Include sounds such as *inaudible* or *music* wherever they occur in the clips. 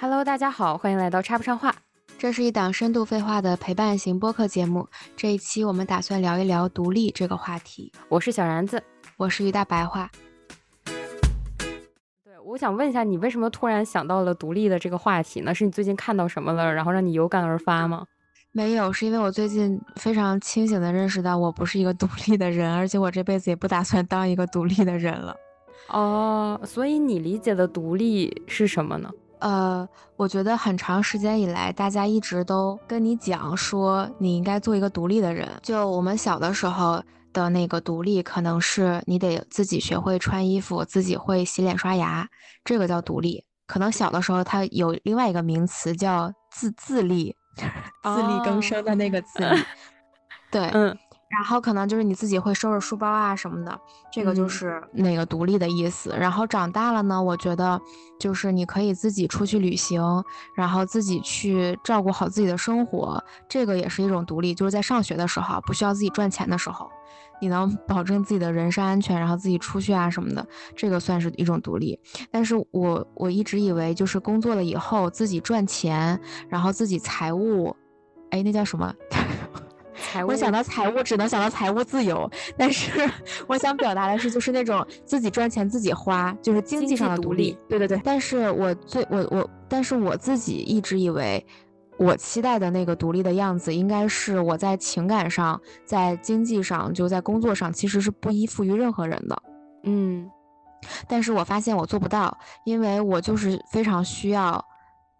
Hello，大家好，欢迎来到插不上话。这是一档深度废话的陪伴型播客节目。这一期我们打算聊一聊独立这个话题。我是小然子，我是于大白话。对，我想问一下，你为什么突然想到了独立的这个话题呢？是你最近看到什么了，然后让你有感而发吗？没有，是因为我最近非常清醒的认识到，我不是一个独立的人，而且我这辈子也不打算当一个独立的人了。哦，所以你理解的独立是什么呢？呃，我觉得很长时间以来，大家一直都跟你讲说，你应该做一个独立的人。就我们小的时候的那个独立，可能是你得自己学会穿衣服，自己会洗脸刷牙，这个叫独立。可能小的时候，它有另外一个名词叫自自立，*laughs* 自力更生的那个自立。对，嗯。然后可能就是你自己会收拾书包啊什么的，这个就是那个独立的意思。然后长大了呢，我觉得就是你可以自己出去旅行，然后自己去照顾好自己的生活，这个也是一种独立。就是在上学的时候，不需要自己赚钱的时候，你能保证自己的人身安全，然后自己出去啊什么的，这个算是一种独立。但是我我一直以为就是工作了以后自己赚钱，然后自己财务，哎，那叫什么？我想到财务，只能想到财务自由。但是我想表达的是，就是那种自己赚钱自己花，就是经济上的独立。对对对。但是我最我我，但是我自己一直以为，我期待的那个独立的样子，应该是我在情感上、在经济上、就在工作上，其实是不依附于任何人的。嗯。但是我发现我做不到，因为我就是非常需要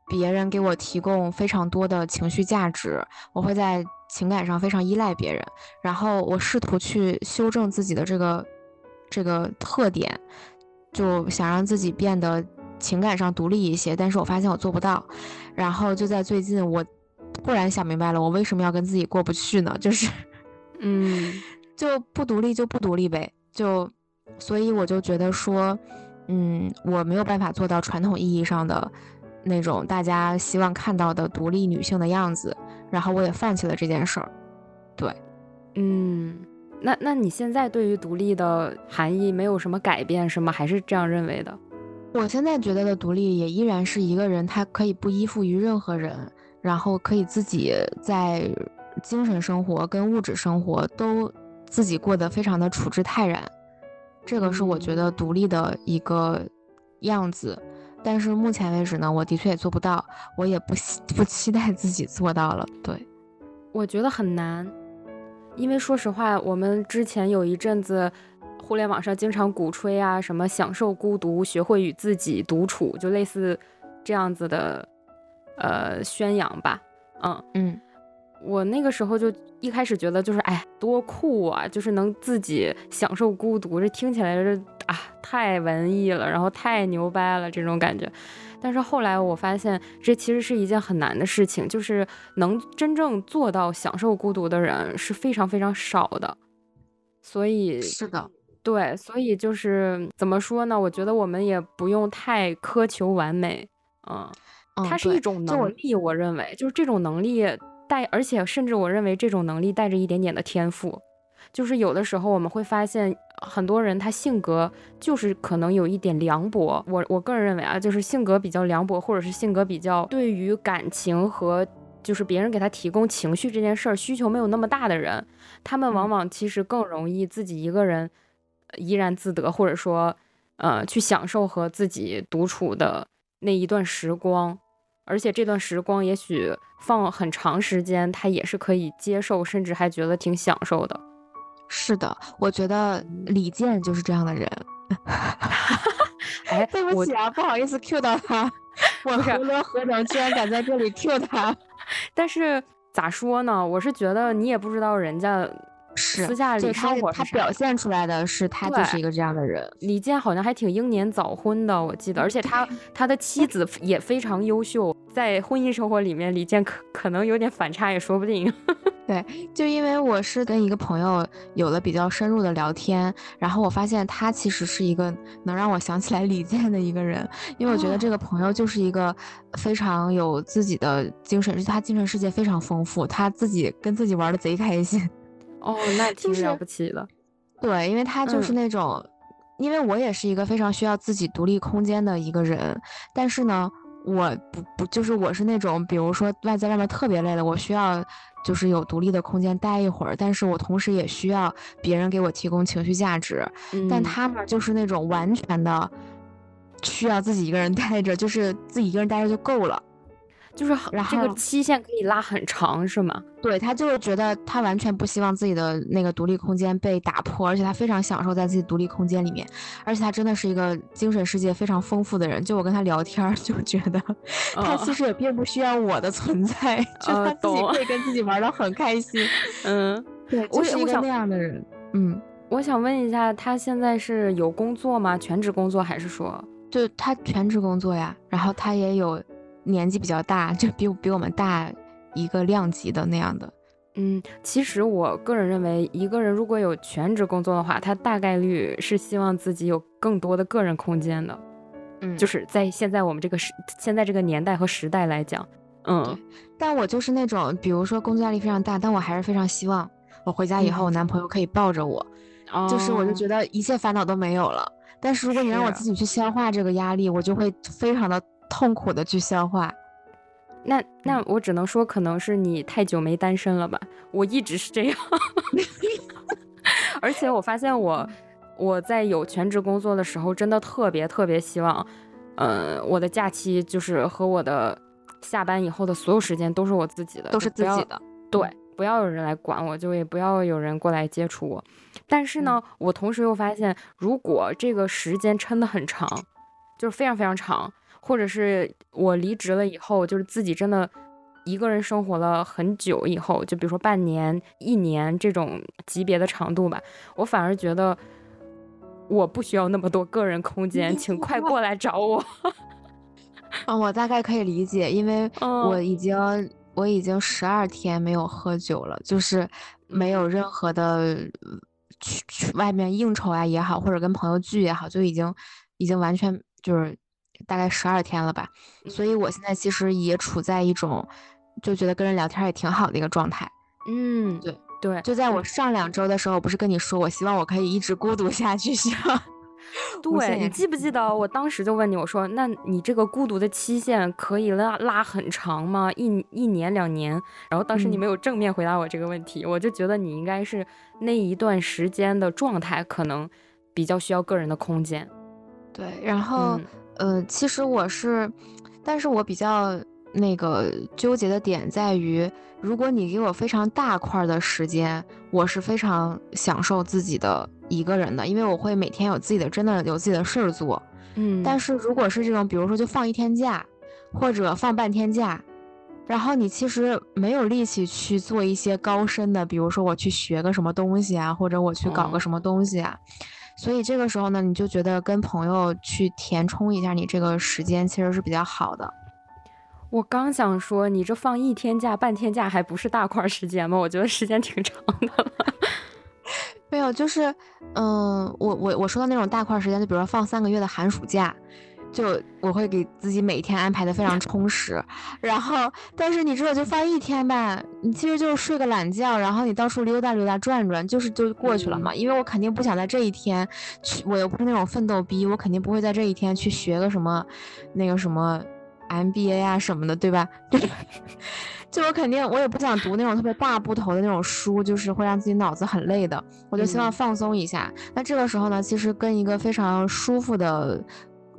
别人给我提供非常多的情绪价值。我会在。情感上非常依赖别人，然后我试图去修正自己的这个这个特点，就想让自己变得情感上独立一些，但是我发现我做不到。然后就在最近，我突然想明白了，我为什么要跟自己过不去呢？*laughs* 就是，嗯，就不独立就不独立呗，就所以我就觉得说，嗯，我没有办法做到传统意义上的那种大家希望看到的独立女性的样子。然后我也放弃了这件事儿，对，嗯，那那你现在对于独立的含义没有什么改变是吗？还是这样认为的？我现在觉得的独立也依然是一个人，他可以不依附于任何人，然后可以自己在精神生活跟物质生活都自己过得非常的处之泰然，这个是我觉得独立的一个样子。但是目前为止呢，我的确也做不到，我也不不期待自己做到了。对，我觉得很难，因为说实话，我们之前有一阵子，互联网上经常鼓吹啊，什么享受孤独，学会与自己独处，就类似这样子的，呃，宣扬吧。嗯嗯。我那个时候就一开始觉得就是哎多酷啊，就是能自己享受孤独，这听起来是啊太文艺了，然后太牛掰了这种感觉。但是后来我发现这其实是一件很难的事情，就是能真正做到享受孤独的人是非常非常少的。所以是的，对，所以就是怎么说呢？我觉得我们也不用太苛求完美，嗯，它是一种能力，我认为就是这种能力。带，而且甚至我认为这种能力带着一点点的天赋，就是有的时候我们会发现很多人他性格就是可能有一点凉薄。我我个人认为啊，就是性格比较凉薄，或者是性格比较对于感情和就是别人给他提供情绪这件事儿需求没有那么大的人，他们往往其实更容易自己一个人怡然自得，或者说呃去享受和自己独处的那一段时光。而且这段时光也许放很长时间，他也是可以接受，甚至还觉得挺享受的。是的，我觉得李健就是这样的人。*laughs* 哎，对不起啊，不好意思 Q 到他，我胡说何整，居然敢在这里 Q 他。*laughs* 但是咋说呢？我是觉得你也不知道人家。是私下里生活，他表现出来的是他就是一个这样的人。李健好像还挺英年早婚的，我记得，而且他 *laughs* 他的妻子也非常优秀，在婚姻生活里面，李健可可能有点反差也说不定。*laughs* 对，就因为我是跟一个朋友有了比较深入的聊天，然后我发现他其实是一个能让我想起来李健的一个人，因为我觉得这个朋友就是一个非常有自己的精神，他精神世界非常丰富，他自己跟自己玩的贼开心。*laughs* 哦，那挺了不起的，对，因为他就是那种，因为我也是一个非常需要自己独立空间的一个人，但是呢，我不不就是我是那种，比如说外在外面特别累了，我需要就是有独立的空间待一会儿，但是我同时也需要别人给我提供情绪价值。但他们就是那种完全的需要自己一个人待着，就是自己一个人待着就够了。就是，然后这个期限可以拉很长，是吗？对他就是觉得他完全不希望自己的那个独立空间被打破，而且他非常享受在自己独立空间里面，而且他真的是一个精神世界非常丰富的人。就我跟他聊天，*laughs* 就觉得他其实也并不需要我的存在，*laughs* 就他自己可以跟自己玩的很开心。*laughs* 嗯，对，就是一个那样的人。嗯，我想问一下，他现在是有工作吗？全职工作还是说？就他全职工作呀，然后他也有。年纪比较大，就比比我们大一个量级的那样的。嗯，其实我个人认为，一个人如果有全职工作的话，他大概率是希望自己有更多的个人空间的。嗯，就是在现在我们这个时，现在这个年代和时代来讲，嗯。但我就是那种，比如说工作压力非常大，但我还是非常希望我回家以后，我男朋友可以抱着我，就是我就觉得一切烦恼都没有了。但是如果你让我自己去消化这个压力，我就会非常的。痛苦的去消化，那那我只能说，可能是你太久没单身了吧？我一直是这样，*laughs* 而且我发现我我在有全职工作的时候，真的特别特别希望，呃，我的假期就是和我的下班以后的所有时间都是我自己的，都是自己的，对，不要有人来管我，就也不要有人过来接触我。但是呢，我同时又发现，如果这个时间撑得很长，就是非常非常长。或者是我离职了以后，就是自己真的一个人生活了很久以后，就比如说半年、一年这种级别的长度吧，我反而觉得我不需要那么多个人空间，请快过来找我。*laughs* 嗯，我大概可以理解，因为我已经我已经十二天没有喝酒了，就是没有任何的去去外面应酬啊也好，或者跟朋友聚也好，就已经已经完全就是。大概十二天了吧，所以我现在其实也处在一种就觉得跟人聊天也挺好的一个状态。嗯，对对。就在我上两周的时候，不是跟你说我希望我可以一直孤独下去，希望。*laughs* 对你记不记得我当时就问你，我说那你这个孤独的期限可以拉拉很长吗？一一年两年？然后当时你没有正面回答我这个问题，我就觉得你应该是那一段时间的状态可能比较需要个人的空间。对，然后。呃，其实我是，但是我比较那个纠结的点在于，如果你给我非常大块的时间，我是非常享受自己的一个人的，因为我会每天有自己的，真的有自己的事儿做。嗯，但是如果是这种，比如说就放一天假，或者放半天假，然后你其实没有力气去做一些高深的，比如说我去学个什么东西啊，或者我去搞个什么东西啊。所以这个时候呢，你就觉得跟朋友去填充一下你这个时间，其实是比较好的。我刚想说，你这放一天假、半天假，还不是大块时间吗？我觉得时间挺长的了。没有，就是，嗯，我我我说的那种大块时间，就比如说放三个月的寒暑假。就我会给自己每天安排的非常充实，然后，但是你知道，就放一天吧，你其实就是睡个懒觉，然后你到处溜达溜达转转，就是就过去了嘛。因为我肯定不想在这一天去，我又不是那种奋斗逼，我肯定不会在这一天去学个什么那个什么 MBA 啊什么的，对吧？*laughs* 就我肯定我也不想读那种特别大部头的那种书，就是会让自己脑子很累的。我就希望放松一下。那这个时候呢，其实跟一个非常舒服的。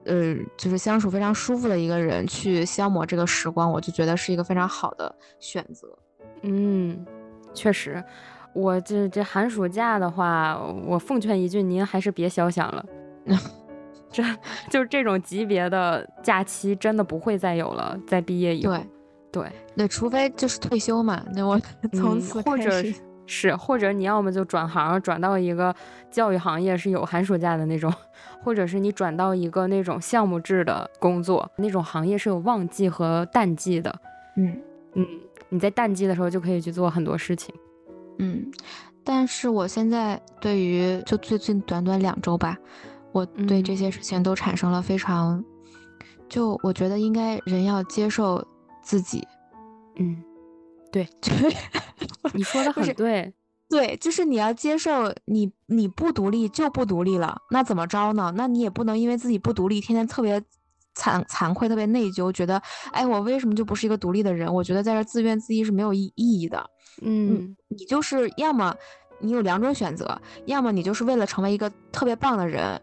呃，就是相处非常舒服的一个人去消磨这个时光，我就觉得是一个非常好的选择。嗯，确实，我这这寒暑假的话，我奉劝一句，您还是别消想了。*laughs* 这就是这种级别的假期，真的不会再有了，在毕业以后。对，对，对，除非就是退休嘛，那我 *laughs* 从此或者是或者你要么就转行，转到一个教育行业是有寒暑假的那种。或者是你转到一个那种项目制的工作，那种行业是有旺季和淡季的。嗯嗯，你在淡季的时候就可以去做很多事情。嗯，但是我现在对于就最近短短两周吧，我对这些事情都产生了非常，就我觉得应该人要接受自己。嗯，对，*laughs* 你说的很对。对，就是你要接受你你不独立就不独立了，那怎么着呢？那你也不能因为自己不独立，天天特别惭惭愧、特别内疚，觉得哎，我为什么就不是一个独立的人？我觉得在这自怨自艾是没有意意义的。嗯，你就是要么你有两种选择，要么你就是为了成为一个特别棒的人，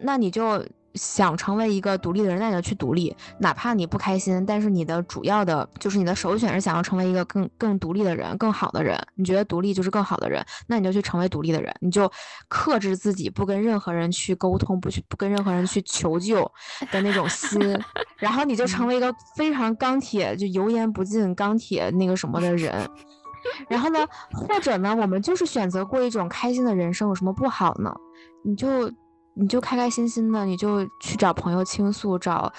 那你就。想成为一个独立的人，那你就去独立，哪怕你不开心，但是你的主要的就是你的首选是想要成为一个更更独立的人，更好的人。你觉得独立就是更好的人，那你就去成为独立的人，你就克制自己，不跟任何人去沟通，不去不跟任何人去求救的那种心，*laughs* 然后你就成为一个非常钢铁，就油盐不进钢铁那个什么的人。*laughs* 然后呢，或者呢，我们就是选择过一种开心的人生，有什么不好呢？你就。你就开开心心的，你就去找朋友倾诉，找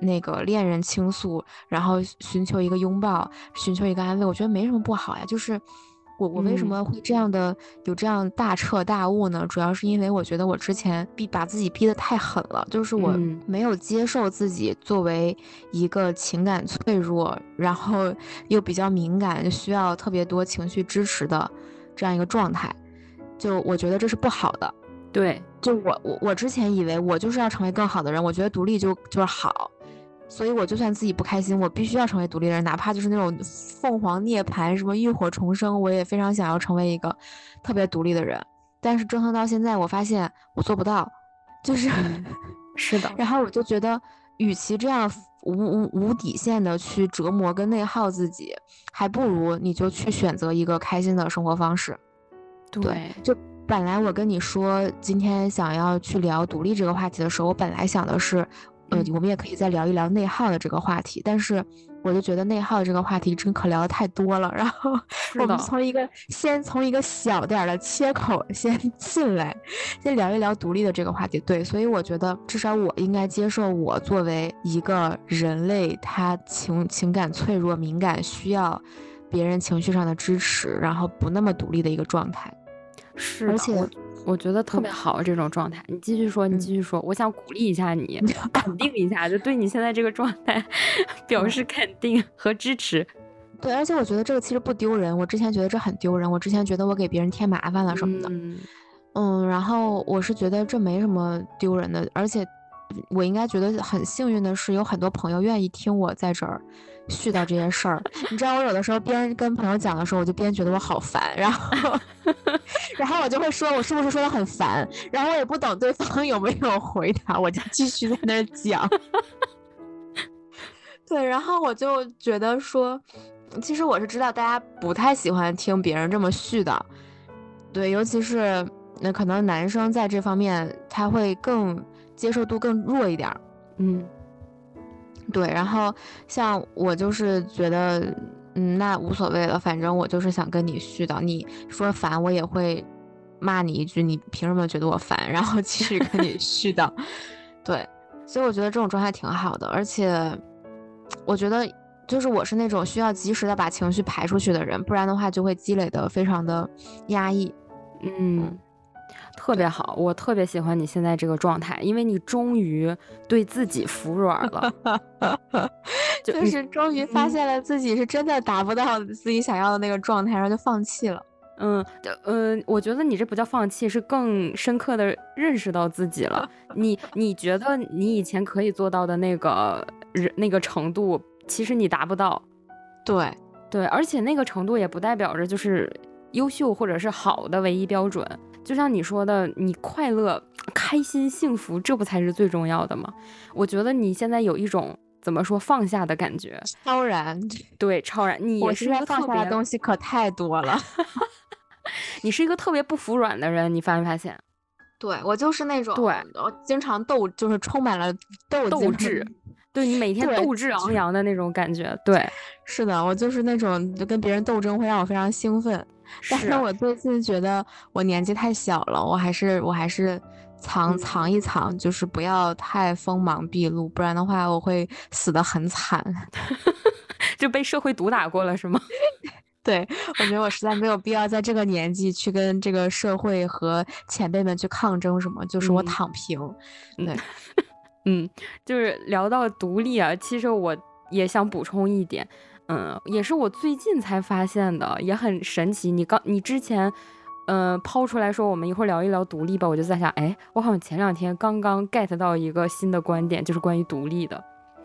那个恋人倾诉，然后寻求一个拥抱，寻求一个安慰。我觉得没什么不好呀。就是我，我为什么会这样的有这样大彻大悟呢？主要是因为我觉得我之前逼把自己逼得太狠了，就是我没有接受自己作为一个情感脆弱，然后 *laughs* 又比较敏感，就需要特别多情绪支持的这样一个状态。就我觉得这是不好的。对，就我我我之前以为我就是要成为更好的人，我觉得独立就就是好，所以我就算自己不开心，我必须要成为独立的人，哪怕就是那种凤凰涅槃，什么浴火重生，我也非常想要成为一个特别独立的人。但是折腾到现在，我发现我做不到，就是 *laughs* 是的。然后我就觉得，与其这样无无无底线的去折磨跟内耗自己，还不如你就去选择一个开心的生活方式。对，就。本来我跟你说今天想要去聊独立这个话题的时候，我本来想的是，呃，我们也可以再聊一聊内耗的这个话题。但是我就觉得内耗这个话题真可聊的太多了。然后我们从一个先从一个小点的切口先 *laughs* 进来，先聊一聊独立的这个话题。对，所以我觉得至少我应该接受我作为一个人类，他情情感脆弱、敏感，需要别人情绪上的支持，然后不那么独立的一个状态。是，而且我觉得特别好这种状态。你继续说，你继续说，我想鼓励一下你，*laughs* 肯定一下，就对你现在这个状态 *laughs* 表示肯定和支持。对，而且我觉得这个其实不丢人。我之前觉得这很丢人，我之前觉得我给别人添麻烦了什么的。嗯，然后我是觉得这没什么丢人的，而且我应该觉得很幸运的是，有很多朋友愿意听我在这儿。絮叨这些事儿，*laughs* 你知道我有的时候边跟朋友讲的时候，我就边觉得我好烦，然后，*laughs* 然后我就会说，我是不是说的很烦？然后我也不等对方有没有回答，我就继续在那儿讲。*laughs* 对，然后我就觉得说，其实我是知道大家不太喜欢听别人这么絮叨，对，尤其是那可能男生在这方面他会更接受度更弱一点儿，嗯。对，然后像我就是觉得，嗯，那无所谓了，反正我就是想跟你絮叨。你说烦，我也会骂你一句，你凭什么觉得我烦？然后继续跟你絮叨。*laughs* 对，所以我觉得这种状态挺好的，而且我觉得就是我是那种需要及时的把情绪排出去的人，不然的话就会积累的非常的压抑。嗯。特别好，我特别喜欢你现在这个状态，因为你终于对自己服软了，*laughs* 就是终于发现了自己是真的达不到自己想要的那个状态，然后就放弃了。嗯，就嗯，我觉得你这不叫放弃，是更深刻的认识到自己了。你 *laughs* 你觉得你以前可以做到的那个人那个程度，其实你达不到。对对，而且那个程度也不代表着就是优秀或者是好的唯一标准。就像你说的，你快乐、开心、幸福，这不才是最重要的吗？我觉得你现在有一种怎么说放下的感觉，超然，*laughs* 对，超然。你也是一个放下的东西可太多了。*laughs* 你是一个特别不服软的人，你发没发现？对我就是那种，对，我经常斗，就是充满了斗斗志，*laughs* 对你每天斗志昂扬的那种感觉。对，是的，我就是那种就跟别人斗争会让我非常兴奋。*laughs* 但是我最近觉得我年纪太小了，我还是我还是藏藏一藏，就是不要太锋芒毕露，不然的话我会死得很惨，*laughs* 就被社会毒打过了是吗？*laughs* 对，我觉得我实在没有必要在这个年纪去跟这个社会和前辈们去抗争什么，就是我躺平。对，嗯，就是聊到独立啊，其实我也想补充一点。嗯，也是我最近才发现的，也很神奇。你刚你之前嗯，抛出来说，我们一会儿聊一聊独立吧。我就在想，哎，我好像前两天刚刚 get 到一个新的观点，就是关于独立的。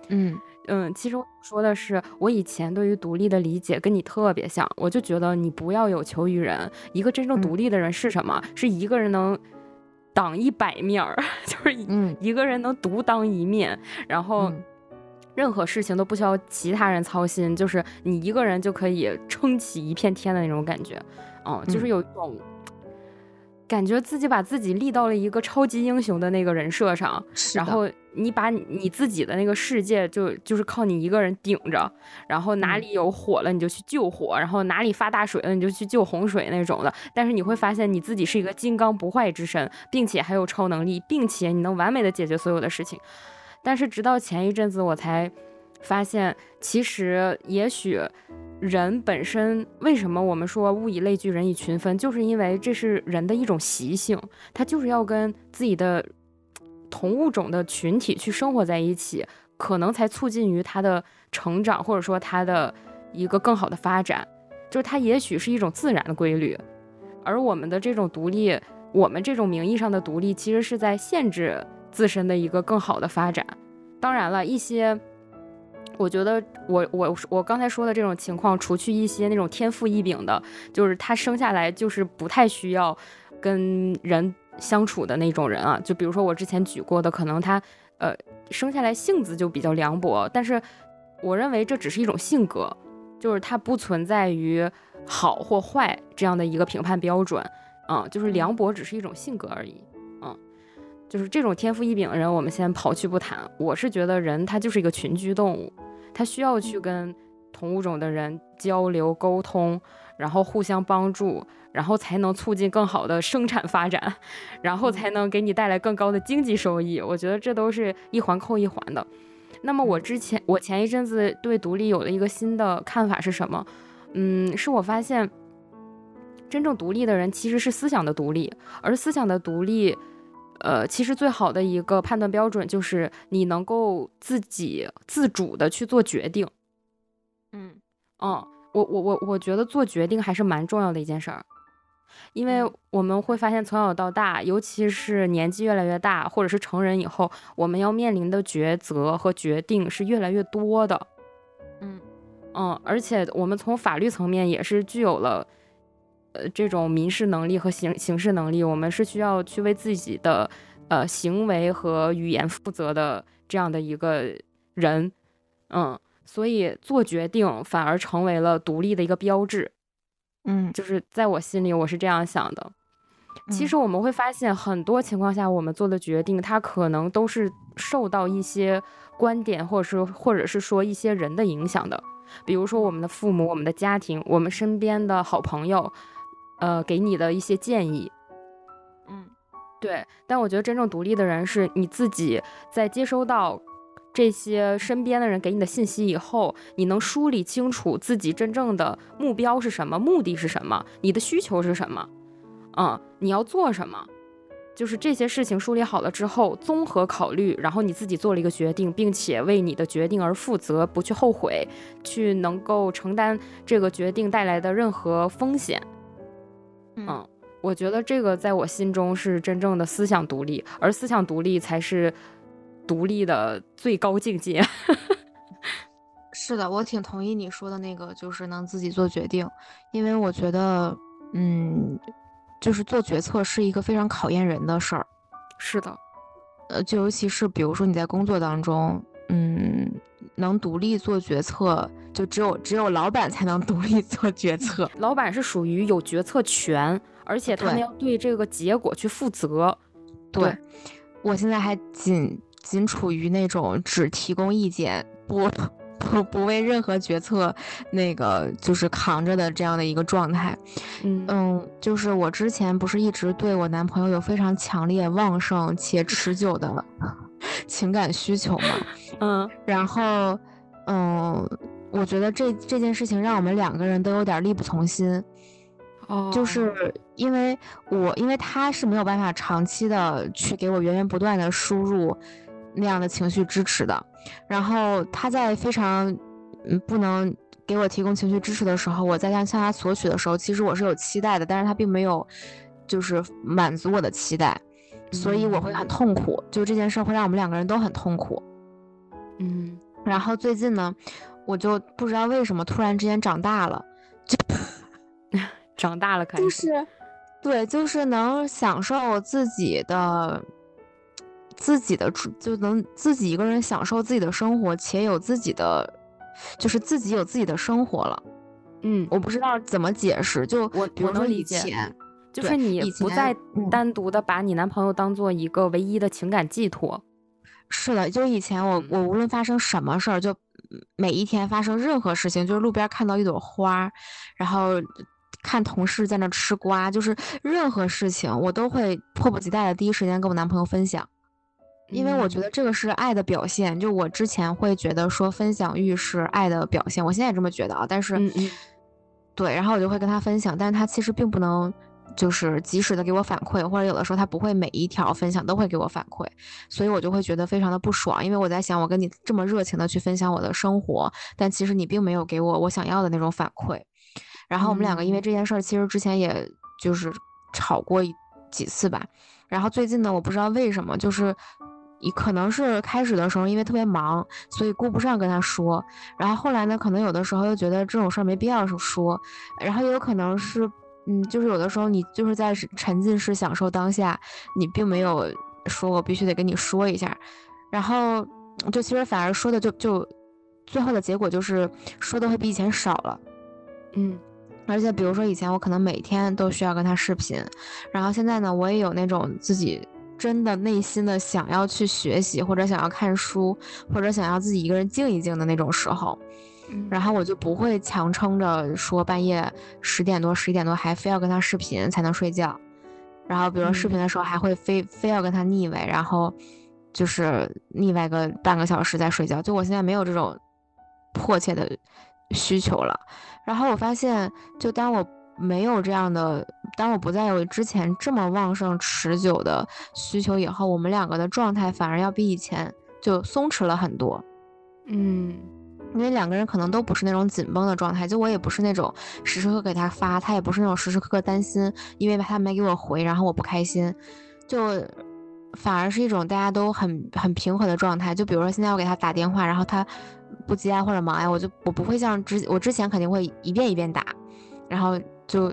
嗯嗯，其实我说的是我以前对于独立的理解跟你特别像，我就觉得你不要有求于人。一个真正独立的人是什么？是一个人能挡一百面儿，*laughs* 就是一个人能独当一面，然后任何事情都不需要其他人操心，就是你一个人就可以撑起一片天的那种感觉。嗯，就是有一种。感觉自己把自己立到了一个超级英雄的那个人设上，然后你把你自己的那个世界就就是靠你一个人顶着，然后哪里有火了你就去救火，然后哪里发大水了你就去救洪水那种的。但是你会发现你自己是一个金刚不坏之身，并且还有超能力，并且你能完美的解决所有的事情。但是直到前一阵子我才发现，其实也许。人本身为什么我们说物以类聚，人以群分，就是因为这是人的一种习性，他就是要跟自己的同物种的群体去生活在一起，可能才促进于他的成长，或者说他的一个更好的发展，就是他也许是一种自然的规律，而我们的这种独立，我们这种名义上的独立，其实是在限制自身的一个更好的发展。当然了，一些。我觉得我我我刚才说的这种情况，除去一些那种天赋异禀的，就是他生下来就是不太需要跟人相处的那种人啊，就比如说我之前举过的，可能他呃生下来性子就比较凉薄，但是我认为这只是一种性格，就是它不存在于好或坏这样的一个评判标准，嗯，就是凉薄只是一种性格而已，嗯，就是这种天赋异禀的人，我们先刨去不谈。我是觉得人他就是一个群居动物。他需要去跟同物种的人交流沟通，然后互相帮助，然后才能促进更好的生产发展，然后才能给你带来更高的经济收益。我觉得这都是一环扣一环的。那么我之前我前一阵子对独立有了一个新的看法是什么？嗯，是我发现真正独立的人其实是思想的独立，而思想的独立。呃，其实最好的一个判断标准就是你能够自己自主的去做决定。嗯嗯，我我我我觉得做决定还是蛮重要的一件事儿，因为我们会发现从小到大，尤其是年纪越来越大，或者是成人以后，我们要面临的抉择和决定是越来越多的。嗯嗯，而且我们从法律层面也是具有了。呃，这种民事能力和刑刑事能力，我们是需要去为自己的呃行为和语言负责的这样的一个人，嗯，所以做决定反而成为了独立的一个标志，嗯，就是在我心里我是这样想的。其实我们会发现，很多情况下我们做的决定，它可能都是受到一些观点，或者是或者是说一些人的影响的，比如说我们的父母、我们的家庭、我们身边的好朋友。呃，给你的一些建议，嗯，对，但我觉得真正独立的人是你自己，在接收到这些身边的人给你的信息以后，你能梳理清楚自己真正的目标是什么，目的是什么，你的需求是什么，嗯，你要做什么，就是这些事情梳理好了之后，综合考虑，然后你自己做了一个决定，并且为你的决定而负责，不去后悔，去能够承担这个决定带来的任何风险。嗯，我觉得这个在我心中是真正的思想独立，而思想独立才是独立的最高境界。*laughs* 是的，我挺同意你说的那个，就是能自己做决定，因为我觉得，嗯，就是做决策是一个非常考验人的事儿。是的，呃，就尤其是比如说你在工作当中，嗯。能独立做决策，就只有只有老板才能独立做决策。老板是属于有决策权，而且他们要对这个结果去负责。对，我现在还仅仅处于那种只提供意见，不不不为任何决策那个就是扛着的这样的一个状态。嗯嗯，就是我之前不是一直对我男朋友有非常强烈、旺盛且持久的。情感需求嘛，嗯，然后，嗯，我觉得这这件事情让我们两个人都有点力不从心，哦，就是因为我因为他是没有办法长期的去给我源源不断的输入那样的情绪支持的，然后他在非常嗯不能给我提供情绪支持的时候，我在向向他索取的时候，其实我是有期待的，但是他并没有就是满足我的期待，所以我会很痛苦，就这件事会让我们两个人都很痛苦。嗯，然后最近呢，我就不知道为什么突然之间长大了，就 *laughs* 长大了，就是，对，就是能享受自己的。自己的就能自己一个人享受自己的生活，且有自己的，就是自己有自己的生活了。嗯，我不知道怎么解释。就我比如说以前，就是你不再单独的把你男朋友当做一个唯一的情感寄托。是的，就以前我我无论发生什么事儿，就每一天发生任何事情，就是路边看到一朵花，然后看同事在那吃瓜，就是任何事情我都会迫不及待的第一时间跟我男朋友分享。因为我觉得这个是爱的表现，就我之前会觉得说分享欲是爱的表现，我现在也这么觉得啊。但是，对，然后我就会跟他分享，但是他其实并不能就是及时的给我反馈，或者有的时候他不会每一条分享都会给我反馈，所以我就会觉得非常的不爽，因为我在想，我跟你这么热情的去分享我的生活，但其实你并没有给我我想要的那种反馈。然后我们两个因为这件事儿，其实之前也就是吵过几次吧。然后最近呢，我不知道为什么，就是。你可能是开始的时候因为特别忙，所以顾不上跟他说。然后后来呢，可能有的时候又觉得这种事儿没必要说。然后也有可能是，嗯，就是有的时候你就是在沉浸式享受当下，你并没有说我必须得跟你说一下。然后就其实反而说的就就最后的结果就是说的会比以前少了。嗯，而且比如说以前我可能每天都需要跟他视频，然后现在呢，我也有那种自己。真的内心的想要去学习，或者想要看书，或者想要自己一个人静一静的那种时候，然后我就不会强撑着说半夜十点多、十一点多还非要跟他视频才能睡觉，然后比如说视频的时候还会非非要跟他腻歪，然后就是腻歪个半个小时再睡觉。就我现在没有这种迫切的需求了，然后我发现，就当我。没有这样的，当我不再有之前这么旺盛、持久的需求以后，我们两个的状态反而要比以前就松弛了很多。嗯，因为两个人可能都不是那种紧绷的状态，就我也不是那种时时刻给他发，他也不是那种时时刻刻担心，因为他没给我回，然后我不开心，就反而是一种大家都很很平和的状态。就比如说现在我给他打电话，然后他不接或者忙呀，我就我不会像之我之前肯定会一遍一遍打，然后。就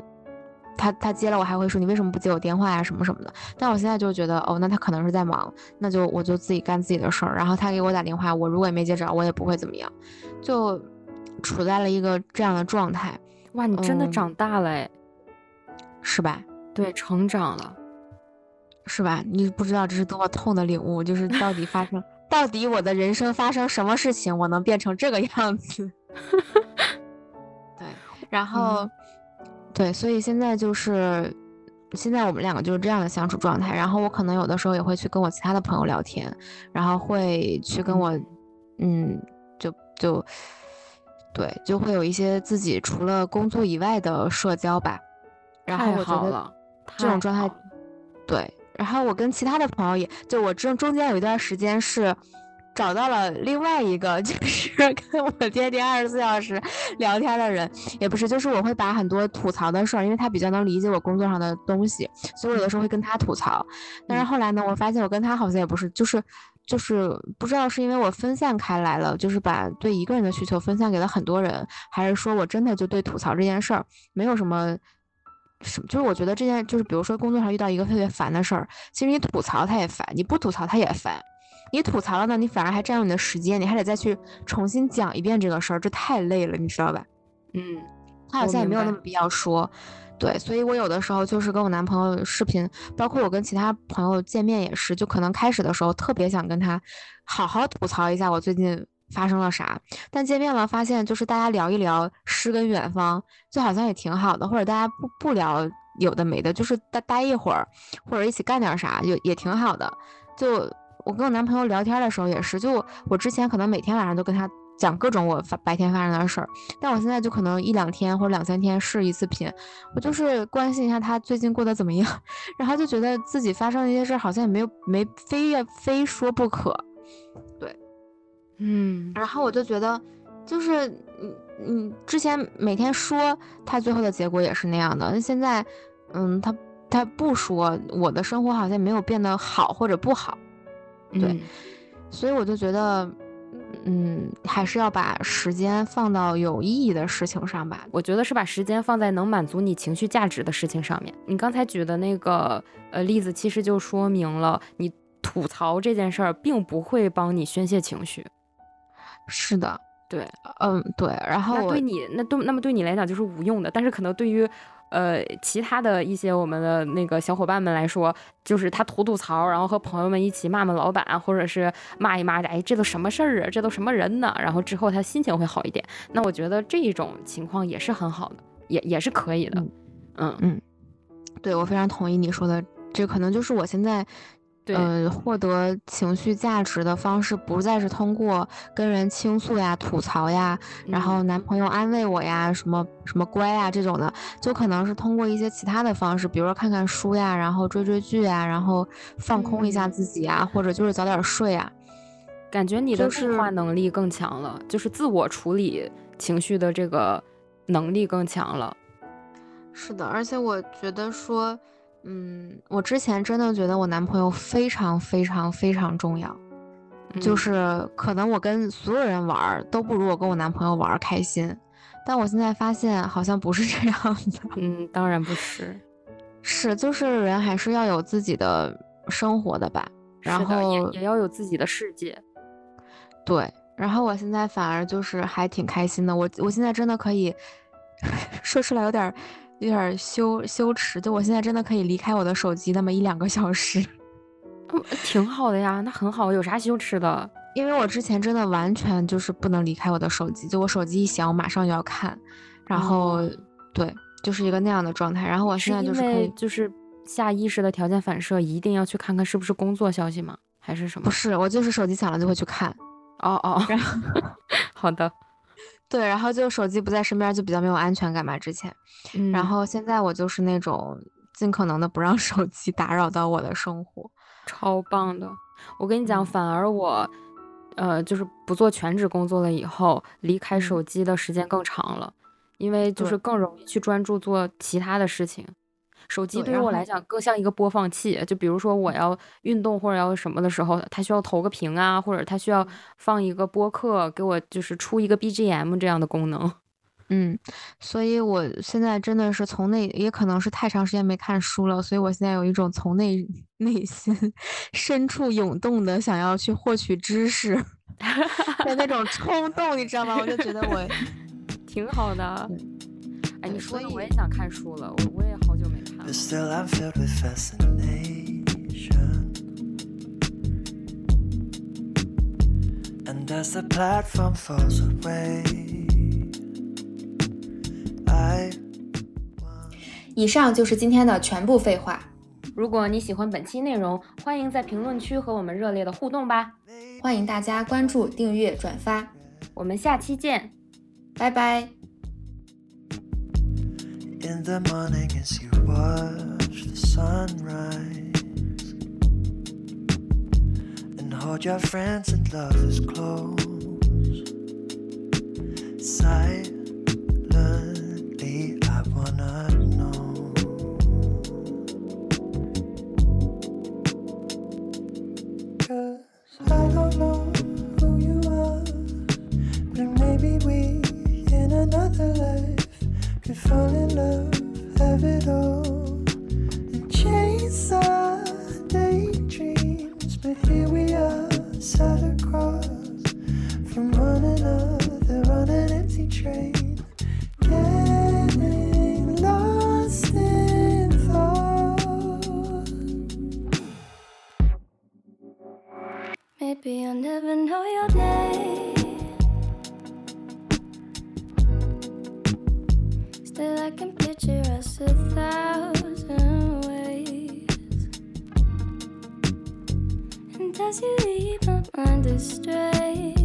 他他接了我还会说你为什么不接我电话呀什么什么的，但我现在就觉得哦那他可能是在忙，那就我就自己干自己的事儿。然后他给我打电话，我如果也没接着，我也不会怎么样，就处在了一个这样的状态。哇，你真的长大了哎，是吧？对，成长了，是吧？你不知道这是多么痛的领悟，就是到底发生，到底我的人生发生什么事情，我能变成这个样子？*laughs* 对，然后。对，所以现在就是，现在我们两个就是这样的相处状态。然后我可能有的时候也会去跟我其他的朋友聊天，然后会去跟我，嗯，就就，对，就会有一些自己除了工作以外的社交吧。然后我觉得这种状态，对。然后我跟其他的朋友也就我中中间有一段时间是。找到了另外一个，就是 *laughs* 跟我天天二十四小时聊天的人，也不是，就是我会把很多吐槽的事儿，因为他比较能理解我工作上的东西，所以我有的时候会跟他吐槽。但是后来呢，我发现我跟他好像也不是，就是就是不知道是因为我分散开来了，就是把对一个人的需求分散给了很多人，还是说我真的就对吐槽这件事儿没有什么什么，就是我觉得这件就是比如说工作上遇到一个特别烦的事儿，其实你吐槽他也烦，你不吐槽他也烦。你吐槽了呢，你反而还占用你的时间，你还得再去重新讲一遍这个事儿，这太累了，你知道吧？嗯，他好像也没有那么必要说，对，所以我有的时候就是跟我男朋友视频，包括我跟其他朋友见面也是，就可能开始的时候特别想跟他好好吐槽一下我最近发生了啥，但见面了发现就是大家聊一聊诗跟远方，就好像也挺好的，或者大家不不聊有的没的，就是待待一会儿，或者一起干点啥，也也挺好的，就。我跟我男朋友聊天的时候也是，就我之前可能每天晚上都跟他讲各种我发白天发生的事儿，但我现在就可能一两天或者两三天试一次频，我就是关心一下他最近过得怎么样，*laughs* 然后就觉得自己发生的一些事儿好像也没有没非要非说不可，对，嗯，然后我就觉得就是嗯嗯之前每天说他最后的结果也是那样的，那现在，嗯，他他不说，我的生活好像没有变得好或者不好，对，所以我就觉得。嗯，还是要把时间放到有意义的事情上吧。我觉得是把时间放在能满足你情绪价值的事情上面。你刚才举的那个呃例子，其实就说明了你吐槽这件事儿并不会帮你宣泄情绪。是的，对，嗯，对。然后对你那对那么对你来讲就是无用的，但是可能对于。呃，其他的一些我们的那个小伙伴们来说，就是他吐吐槽，然后和朋友们一起骂骂老板，或者是骂一骂，哎，这都什么事儿啊？这都什么人呢？然后之后他心情会好一点。那我觉得这种情况也是很好的，也也是可以的。嗯嗯，对我非常同意你说的，这可能就是我现在。呃，获得情绪价值的方式不再是通过跟人倾诉呀、吐槽呀，然后男朋友安慰我呀、什么什么乖呀这种的，就可能是通过一些其他的方式，比如说看看书呀，然后追追剧呀，然后放空一下自己呀，或者就是早点睡呀。感觉你的内化能力更强了，就是自我处理情绪的这个能力更强了。是的，而且我觉得说。嗯，我之前真的觉得我男朋友非常非常非常重要，就是可能我跟所有人玩都不如我跟我男朋友玩开心，但我现在发现好像不是这样的。嗯，当然不是，是就是人还是要有自己的生活的吧，然后也也要有自己的世界。对，然后我现在反而就是还挺开心的，我我现在真的可以 *laughs* 说出来有点。有点羞羞耻，就我现在真的可以离开我的手机那么一两个小时，*laughs* 嗯，挺好的呀，那很好，有啥羞耻的？因为我之前真的完全就是不能离开我的手机，就我手机一响，我马上就要看，然后对，就是一个那样的状态。然后我现在就是可以，就是下意识的条件反射，一定要去看看是不是工作消息吗？还是什么？不是，我就是手机响了就会去看。哦哦，*laughs* 好的。对，然后就手机不在身边就比较没有安全感嘛。之前，然后现在我就是那种尽可能的不让 *laughs* 手机打扰到我的生活，超棒的。我跟你讲，反而我，呃，就是不做全职工作了以后，离开手机的时间更长了，因为就是更容易去专注做其他的事情。手机对于我来讲更像一个播放器，就比如说我要运动或者要什么的时候，它需要投个屏啊，或者它需要放一个播客，给我就是出一个 BGM 这样的功能。嗯，所以我现在真的是从内，也可能是太长时间没看书了，所以我现在有一种从内内心深处涌动的想要去获取知识 *laughs* 的那种冲动，你知道吗？我就觉得我挺好的。哎，你说的我也想看书了，我我也好久没看了。以上就是今天的全部废话。如果你喜欢本期内容，欢迎在评论区和我们热烈的互动吧！欢迎大家关注、订阅、转发，我们下期见，拜拜。In the morning as you watch the sunrise and hold your friends and lovers close. Silently, as you leave my mind astray,